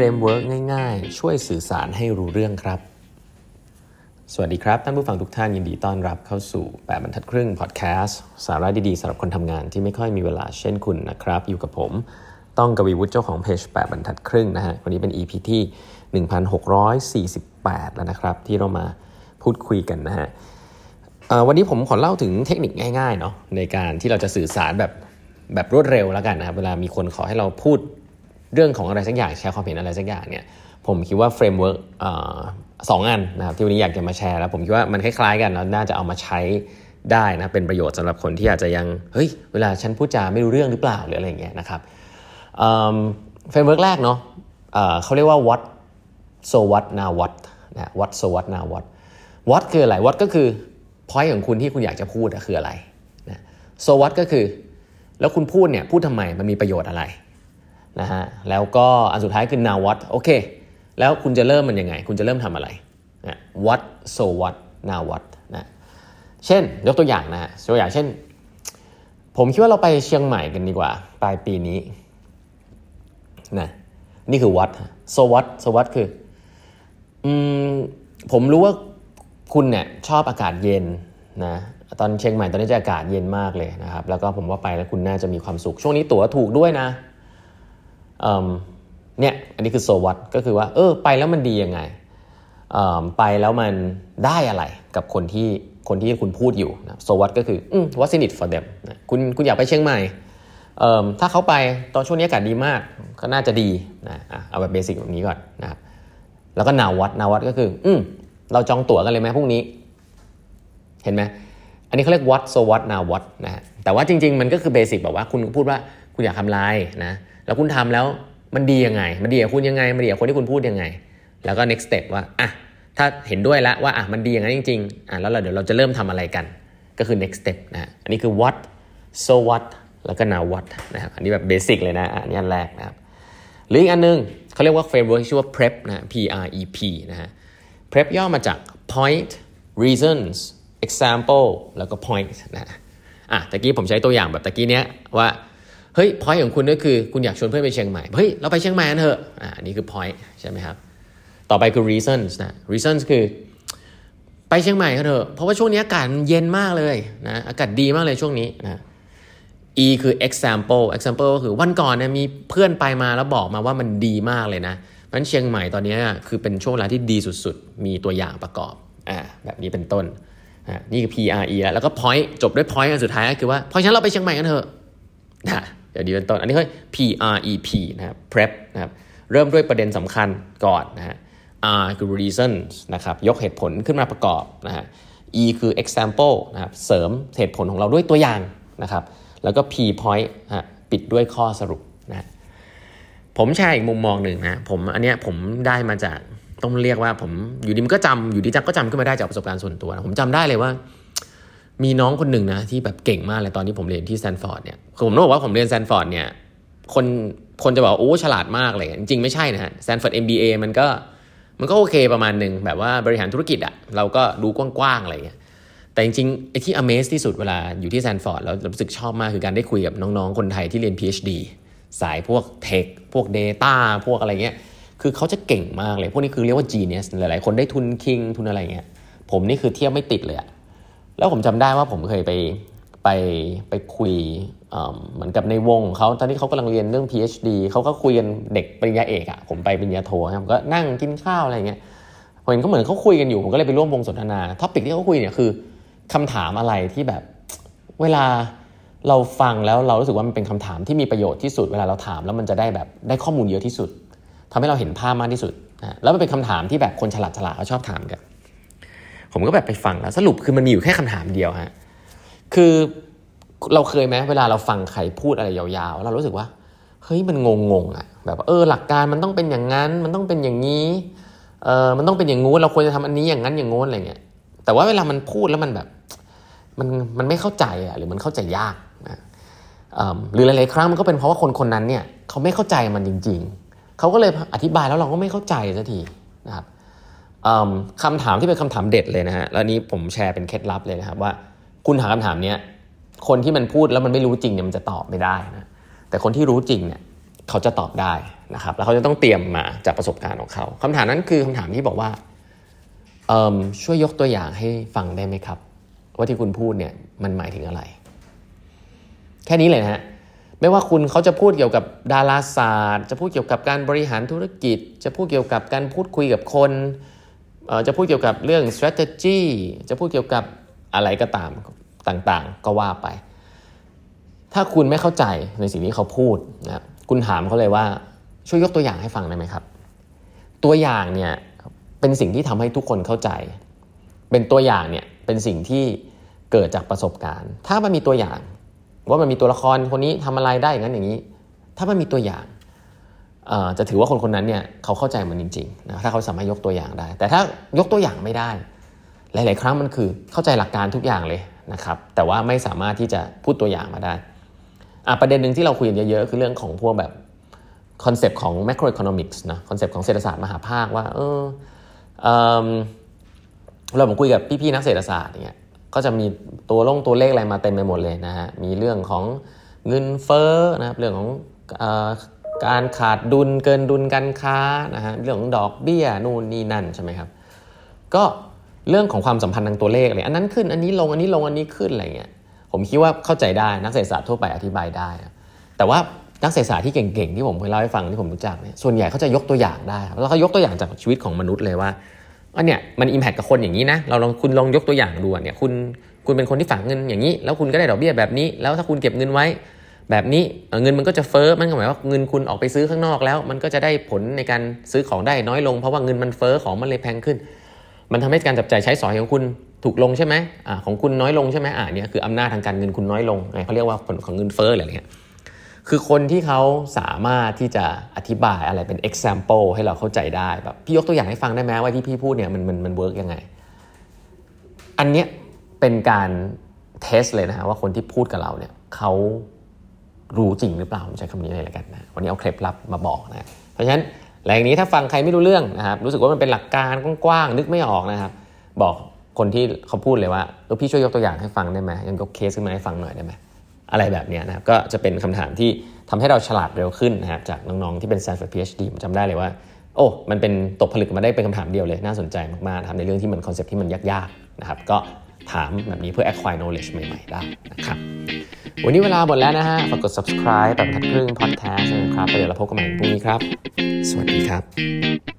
framework ง่ายๆ ช่วยสื่อสารให้รู้เรื่องครับ สวัสดีครับ ท่านผู้ฟังทุกท่านยินดีต้อนรับเข้าสู่แปดบรรทัดครึ่งพอดแคสต์สาระดีๆสำหรับคนทำงานที่ไม่ค่อยมีเวลาเช่นคุณนะครับ อยู่กับผม ต้องกวีวุฒิเจ้าของเพจแปดบรรทัดครึ่งนะฮะวันนี้เป็น EP ที่ 1648 แล้วนะครับ ที่เรามาพูดคุยกันนะฮะวันนี้ผมขอเล่าถึงเทคนิคง่ายๆเนาะในการที่เราจะสื่อสารแบบแบบรวดเร็วแล้วกันนะครับเวลามีคนขอให้เราพูด เรื่องของอะไรสักอย่างแชร์ความเห็นอะไรสักอย่างเนี่ยผมคิดว่า framework สองอันนะครับที่วันนี้อยากจะมาแชร์แล้วผมคิดว่ามันคล้ายๆกันแล้วน่าจะเอามาใช้ได้นะเป็นประโยชน์สำหรับคนที่อาจจะยังเฮ้ยเวลาฉันพูดจาไม่รู้เรื่องหรือเปล่าหรืออะไรอย่างเงี้ยนะครับ framework แรกเนาะเขาเรียกว่า what so what now what นะ what so what now what what คืออะไร what ก็คือ point ของคุณที่คุณอยากจะพูดคืออะไรนะ so what ก็คือ แล้วคุณพูดเนี่ยพูดทำไมมันมีประโยชน์อะไร นะฮะแล้วก็อันสุดท้ายคือ now what โอเค แล้วคุณจะเริ่มมันยังไง คุณจะเริ่มทำอะไรนะ what so what now what นะเช่นยกตัวอย่างนะฮะตัวอย่างเช่น ผมคิดว่าเราไปเชียงใหม่กันดีกว่า ปลายปีนี้นะนี่คือ what so what so what คืออืมผมรู้ว่าคุณเนี่ยชอบอากาศเย็นนะตอนเชียงใหม่ตอนนี้จะอากาศเย็นมากเลยนะครับ แล้วก็ผมว่าไปแล้วคุณน่าจะมีความสุข ช่วงนี้ตั๋วถูกด้วยนะ เนี่ยอันนี้คือโซวัตก็คือว่าเออไปแล้วมันดียังไงไปแล้วมันได้อะไรกับคนที่คนที่คุณพูดอยู่นะโซวัตก็คืออืม what's in it for them นะคุณคุณอยากไปเชียงใหม่ถ้าเขาไปตอนช่วงนี้อากาศดีมากก็น่าจะดีนะเอาแบบเบสิกแบบนี้ก่อนนะครับแล้วก็นาวัตนาวัตก็คือ อืมเราจองตั๋วกันเลยไหมพรุ่งนี้ เห็นไหมอันนี้เขาเรียก what so what now what นะฮะแต่ว่าจริง ๆ มันก็คือเบสิกแบบว่าคุณพูดว่าคุณอยากทำลายนะ แล้วคุณทำแล้วมันดียังไง มันดีกับคุณยังไง มันดีกับคนที่คุณพูดยังไง แล้วก็ next step ว่าอะถ้าเห็นด้วยแล้วว่าอะมันดีอย่างนั้นจริงๆอะแล้วเราเดี๋ยวเราจะเริ่มทำอะไรกัน ก็คือ next step นะอันนี้คือ what so what แล้วก็ now what นะครับอันนี้แบบเบสิกเลยนะอันนี้อันแรกนะครับหรืออีกอันนึงเขาเรียกว่า framework ชื่อว่า prep นะ P R E P นะฮะ prep ย่อมาจาก point reasons example แล้วก็ point นะอะตะกี้ผมใช้ตัวอย่างแบบตะกี้เนี้ยว่า เฮ้ย point ของคุณก็คือคุณอยากชวนเพื่อนไปเชียงใหม่เฮ้ยเราไปเชียงใหม่กันเถอะอ่านี่คือ point ใช่ไหมครับต่อไปคือ reasons นะ reasons คือไปเชียงใหม่กันเถอะเพราะว่าช่วงนี้อากาศเย็นมากเลยนะอากาศดีมากเลยช่วงนี้นะ e คือ example example ก็คือวันก่อนเนี่ยมีเพื่อนไปมาแล้วบอกมาว่ามันดีมากเลยนะเพราะฉะนั้นเชียงใหม่ตอนนี้คือเป็นช่วงเวลาที่ดีสุดๆ มีตัวอย่างประกอบอ่าแบบนี้เป็นต้นนี่คือ PRE แล้วก็ point จบด้วย point อันสุดท้ายก็คือว่าเพราะฉะนั้นเราไปเชียงใหม่กันเถอะนะ ดี๋ยวนี้เป็นต้น อันนี้คือ PREP นะครับ prep นะครับ เริ่มด้วยประเด็นสำคัญก่อนนะฮะ R คือ reasons นะครับ ยกเหตุผลขึ้นมาประกอบนะฮะ E คือ example นะครับ เสริมเหตุผลของเราด้วยตัวอย่างนะครับ แล้วก็ P point ฮะ ปิดด้วยข้อสรุปนะผมแชร์อีกมุมมองหนึ่งนะผมอันเนี้ยผมได้มาจากต้องเรียกว่าผมอยู่ดีมันก็จำอยู่ดีจักก็จำขึ้นมาได้จากประสบการณ์ส่วนตัวนะผมจำได้เลยว่า มีน้องคนหนึ่งนะที่แบบเก่งมากเลยตอนที่ผมเรียนที่แซนฟอร์ดเนี่ยผมต้องบอกว่าผมเรียนแซนฟอร์ดเนี่ยคนคนจะบอกโอ้ฉลาดมากเลยจริงไม่ใช่นะฮะแซนฟอร์ด MBA มันก็มันก็โอเคประมาณหนึ่งแบบว่าบริหารธุรกิจอะเราก็รู้กว้างๆอะไรเงี้ยแต่จริงๆไอ้ที่ amaze ที่สุดเวลาอยู่ที่แซนฟอร์ดแล้วรู้สึกชอบมากคือการได้คุยกับน้องๆ คนไทยที่เรียน PhD สายพวกเทคพวก Data พวกอะไรเงี้ยคือเขาจะเก่งมากเลย พวกนี้คือเรียกว่า genius หลายๆ คนได้ทุนคิงทุนอะไรเงี้ยผมนี่คือเทียบไม่ติดเลยอะ แล้วผมจำได้ว่าผมเคยไปไปไปคุยเหมือนกับในวงเขาตอนที่เขากำลังเรียนเรื่อง PhD เขาก็คุยกันเด็กปริญญาเอกอะผมไปปริญญาโทครับก็นั่งกินข้าวอะไรเงี้ยผมเห็นเขาเหมือนเขาคุยกันอยู่ผมก็เลยไปร่วมวงสนทนาท็อปิกที่เขาคุยเนี่ยคือคำถามอะไรที่แบบเวลาเราฟังแล้วเรารู้สึกว่ามันเป็นคำถามที่มีประโยชน์ที่สุดเวลาเราถามแล้วมันจะได้แบบได้ข้อมูลเยอะที่สุดทำให้เราเห็นภาพมากที่สุดนะแล้วมันเป็นคำถามที่แบบคนฉลาดฉลาดเขาชอบถามกัน ผมก็แบบไปฟังแล้วสรุปคือมันมีอยู่แค่คำถามเดียวฮะคือเราเคยไหมเวลาเราฟังใครพูดอะไรยาวๆ เรารู้สึกว่าเฮ้ยมันงงๆอะแบบเออหลักการมันต้องเป็นอย่างนั้น มันต้องเป็นอย่างนี้เออมันต้องเป็นอย่างงู้นเราควรจะทำอันนี้อย่างนั้นอย่างงู้นอะไรเงี้ยแต่ว่าเวลามันพูดแล้วมันแบบมันมันไม่เข้าใจอะหรือมันเข้าใจยากนะหรือหลายๆครั้งมันก็เป็นเพราะว่าคนคนนั้นเนี่ยเขาไม่เข้าใจมันจริง ๆเขาก็เลยอธิบายแล้วเราก็ไม่เข้าใจสักทีนะครับ คำถามที่เป็นคำถามเด็ดเลยนะฮะ แล้วนี้ผมแชร์เป็นเคล็ดลับเลยนะครับว่า คุณถามคำถามเนี้ย คนที่มันพูดแล้วมันไม่รู้จริงเนี่ยมันจะตอบไม่ได้นะ แต่คนที่รู้จริงเนี่ยเขาจะตอบได้นะครับ แล้วเขาจะต้องเตรียมมาจากประสบการณ์ของเขาคำถามนั้นคือคำถามที่บอกว่าช่วยยกตัวอย่างให้ฟังได้ไหมครับ ว่าที่คุณพูดเนี่ยมันหมายถึงอะไร แค่นี้เลยนะฮะไม่ว่าคุณเขาจะพูดเกี่ยวกับดาราศาสตร์ จะพูดเกี่ยวกับการบริหารธุรกิจ จะพูดเกี่ยวกับการพูดคุยกับคน จะพูดเกี่ยวกับเรื่อง strategy จะพูดเกี่ยวกับอะไรก็ตามต่างๆ ก็ว่าไป ถ้าคุณไม่เข้าใจในสิ่งที่เขาพูดนะคุณถามเขาเลยว่าช่วยยกตัวอย่างให้ฟังได้ไหมครับ ตัวอย่างเนี่ยเป็นสิ่งที่ทำให้ทุกคนเข้าใจ เป็นตัวอย่างเนี่ยเป็นสิ่งที่เกิดจากประสบการณ์ ถ้ามันมีตัวอย่าง ว่ามันมีตัวละครคนนี้ทำอะไรได้อย่างนั้นอย่างนี้ ถ้ามันมีตัวอย่าง จะถือว่าคนคนนั้นเนี่ยเขาเข้าใจมันจริงๆนะถ้าเขาสามารถยกตัวอย่างได้ แต่ถ้ายกตัวอย่างไม่ได้ หลาย ๆ ครั้งมันคือเข้าใจหลักการทุกอย่างเลยนะครับแต่ว่าไม่สามารถที่จะพูดตัวอย่างมาได้ประเด็นหนึ่งที่เราคุยกันเยอะๆ คือเรื่องของพวกแบบคอนเซปต์ของ macroeconomics นะคอนเซปต์ของเศรษฐศาสตร์มหภาคว่าเออเราผมคุยกับพี่ ๆ นักเศรษฐศาสตร์เนี่ยก็จะมีตัวลงตัวเลขอะไรมาเต็มไปหมดเลยนะฮะมีเรื่องของเงินเฟ้อนะครับเรื่องของ การขาดดุลเกินดุลการค้านะฮะเรื่องของดอกเบี้ยนู่นนี่นั่นใช่ไหมครับ ก็เรื่องของความสัมพันธ์ทางตัวเลขเลยอันนั้นขึ้นอันนี้ลงอันนี้ลงอันนี้ขึ้นอะไรเงี้ยผมคิดว่าเข้าใจได้นักเศรษฐศาสตร์ทั่วไปอธิบายได้ แต่ว่านักเศรษฐศาสตร์ที่เก่งๆที่ผมเคยเล่าให้ฟังที่ผมรู้จักเนี่ยส่วนใหญ่เขาจะยกตัวอย่างได้แล้วเขายกตัวอย่างจากชีวิตของมนุษย์เลยว่าอันเนี้ยมันอิมแพคกับคนอย่างนี้นะเราลองคุณลองยกตัวอย่างดูเนี่ยคุณคุณเป็นคนที่ฝากเงินอย่างนี้ แล้วคุณก็ได้ดอกเบี้ยแบบนี้ แล้วถ้าคุณเก็บเงินไว้ แบบนี้เงินมันก็จะเฟ้อมันหมายว่าเงินคุณออกไปซื้อข้างนอกแล้ว มันก็จะได้ผลในการซื้อของได้น้อยลง เพราะว่าเงินมันเฟ้อของมันเลยแพงขึ้น มันทำให้การจับจ่ายใช้สอยของคุณถูกลงใช่ไหมอของคุณน้อยลงใช่ไหมอ่าเนี่ยคืออำนาจทางการเงินคุณน้อยลงเขาเรียกว่าผลของเงินเฟ้ออะไรเงี้ยคือคนที่เขาสามารถที่จะอธิบายอะไรเป็น example ให้เราเข้าใจได้แบบพี่ยกตัวอย่างให้ฟังได้ไหมว่าที่พี่พูดเนี่ยมันมันมัน work ยังไง อันเนี้ยเป็นการ test เลยนะฮะว่าคนที่พูดกับเราเนี่ยเขา รู้จริงหรือเปล่าผมใช้คำนี้เลยละกันนะวันนี้เอาเคล็ดลับมาบอกนะเพราะฉะนั้นหลังนี้ถ้าฟังใครไม่รู้เรื่องนะครับรู้สึกว่ามันเป็นหลักการกว้างๆนึกไม่ออกนะครับ บอกคนที่เขาพูดเลยว่าเออพี่ช่วยยกตัวอย่างให้ฟังได้ไหมยังยกเคสขึ้นมาให้ฟังหน่อยได้ไหมอะไรแบบนี้นะครับก็จะเป็นคำถามที่ทำให้เราฉลาดเร็วขึ้นนะครับจากน้องๆที่เป็น Stanford PhD ผมจำได้เลยว่า โอ้มันเป็นตกผลึกมาได้เป็นคำถามเดียวเลยน่าสนใจมากๆนะครับในเรื่องที่มันคอนเซ็ปที่มันยากๆนะครับก็ถามแบบนี้เพื่อ acquire knowledge ใหม่ๆได้นะครับ วันนี้เวลาหมดแล้วนะฮะ ฝากกด subscribe แบบทัดครึ่ง podcast นะครับเดี๋ยวเราพบกันใหม่พรุ่งนี้ครับ สวัสดีครับ